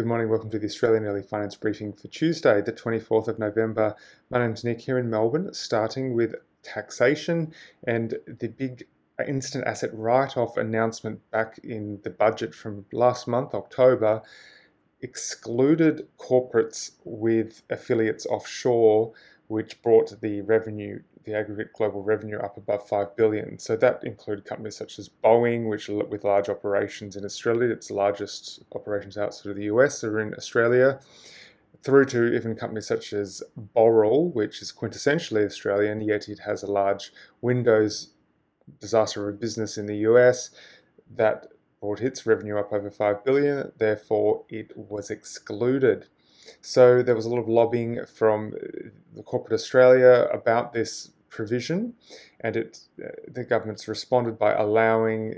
Good morning, welcome to the Australian Early Finance Briefing for Tuesday, the 24th of November. My name's Nick here in Melbourne, starting with taxation and the big instant asset write off announcement back in the budget from last month, October, excluded corporates with affiliates offshore, which brought the revenue the aggregate global revenue up above 5 billion. So that included companies such as Boeing, which with large operations in Australia, its largest operations outside of the US are in Australia, through to even companies such as Boral, which is quintessentially Australian, yet it has a large Windows disaster of business in the US that brought its revenue up over 5 billion, therefore it was excluded. So there was a lot of lobbying from the corporate Australia about this provision, and it, uh, the government's responded by allowing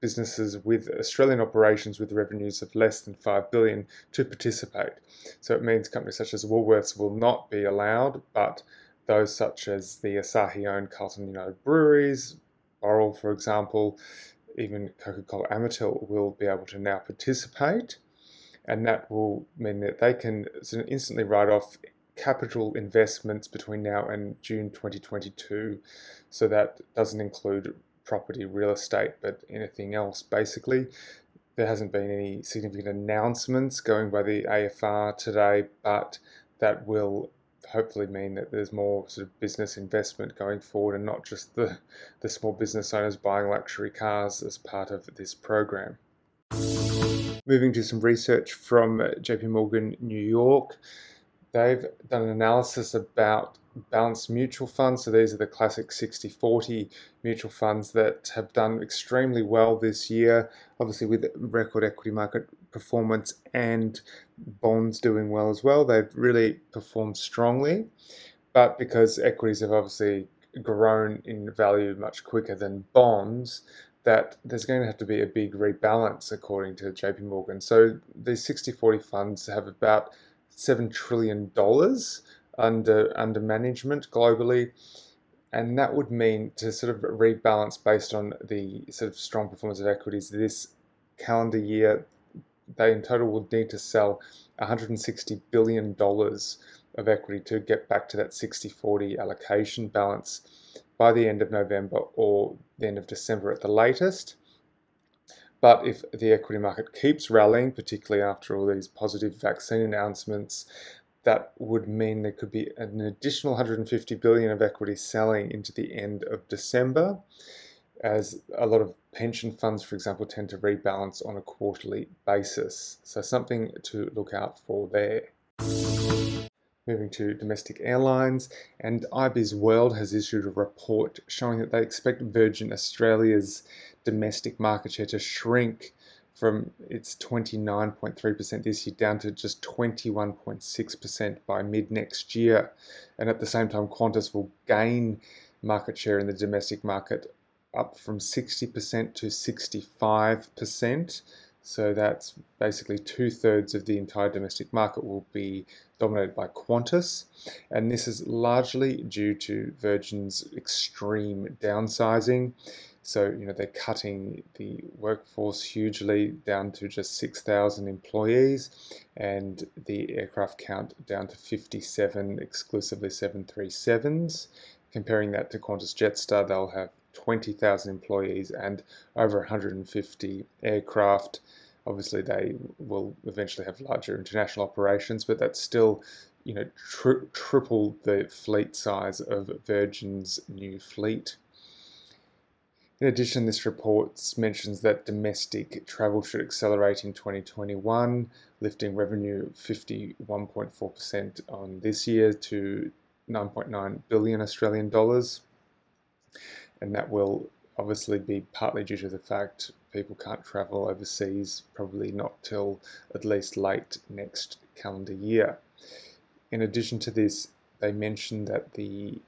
businesses with Australian operations with revenues of less than 5 billion to participate. So it means companies such as Woolworths will not be allowed, but those such as the Asahi owned Carlton United Breweries, Boral, for example, even Coca Cola Amatil will be able to now participate and that will mean that they can instantly write off capital investments between now and June 2022. So that doesn't include property, real estate, but anything else basically. There hasn't been any significant announcements going by the AFR today, but that will hopefully mean that there's more sort of business investment going forward and not just the, the small business owners buying luxury cars as part of this program. Moving to some research from uh, JP Morgan New York, they've done an analysis about balanced mutual funds. So these are the classic 60 40 mutual funds that have done extremely well this year, obviously, with record equity market performance and bonds doing well as well. They've really performed strongly. But because equities have obviously grown in value much quicker than bonds, that there's going to have to be a big rebalance according to JP Morgan. So these 60-40 funds have about seven trillion dollars under under management globally, and that would mean to sort of rebalance based on the sort of strong performance of equities this calendar year. They in total would need to sell 160 billion dollars of equity to get back to that 60-40 allocation balance by the end of November or the end of December at the latest. But if the equity market keeps rallying, particularly after all these positive vaccine announcements, that would mean there could be an additional 150 billion of equity selling into the end of December, as a lot of pension funds, for example, tend to rebalance on a quarterly basis. So something to look out for there. Moving to domestic airlines, and IBISWorld has issued a report showing that they expect Virgin Australia's domestic market share to shrink from its 29.3% this year down to just 21.6% by mid next year. And at the same time, Qantas will gain market share in the domestic market up from 60% to 65%. So that's basically two thirds of the entire domestic market will be dominated by Qantas. And this is largely due to Virgin's extreme downsizing. So, you know, they're cutting the workforce hugely down to just 6,000 employees and the aircraft count down to 57 exclusively 737s. Comparing that to Qantas Jetstar, they'll have 20,000 employees and over 150 aircraft. Obviously, they will eventually have larger international operations, but that's still, you know, tri- triple the fleet size of Virgin's new fleet. In addition, this report mentions that domestic travel should accelerate in 2021, lifting revenue 51.4% on this year to 9.9 billion Australian dollars and that will obviously be partly due to the fact people can't travel overseas, probably not till at least late next calendar year. In addition to this, they mentioned that the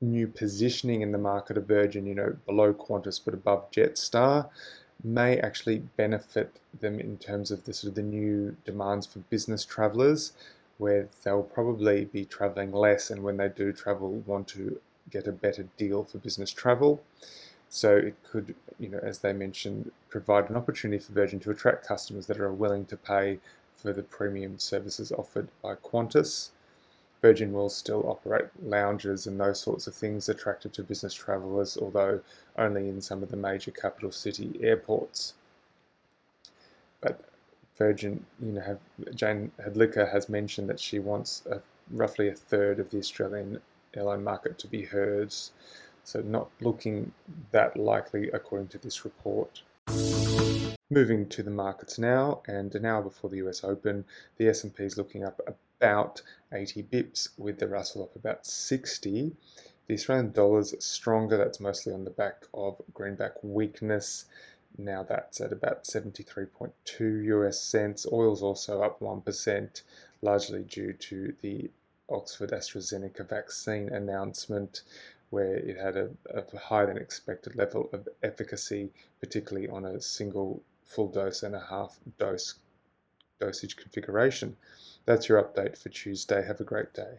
new positioning in the market of Virgin, you know, below Qantas but above Jetstar, may actually benefit them in terms of the sort of the new demands for business travelers, where they'll probably be traveling less, and when they do travel, want to get a better deal for business travel. So it could, you know, as they mentioned, provide an opportunity for Virgin to attract customers that are willing to pay for the premium services offered by Qantas. Virgin will still operate lounges and those sorts of things attractive to business travellers, although only in some of the major capital city airports. But Virgin, you know, have, Jane Hrdlicka has mentioned that she wants a, roughly a third of the Australian airline market to be hers, so not looking that likely according to this report. Moving to the markets now, and an hour before the US Open, the S&P is looking up about 80 bips, with the Russell up about 60. The Australian dollar is stronger. That's mostly on the back of greenback weakness. Now that's at about 73.2 US cents. Oil's also up 1%, largely due to the Oxford AstraZeneca vaccine announcement, where it had a, a higher than expected level of efficacy, particularly on a single full dose and a half dose dosage configuration. That's your update for Tuesday. Have a great day.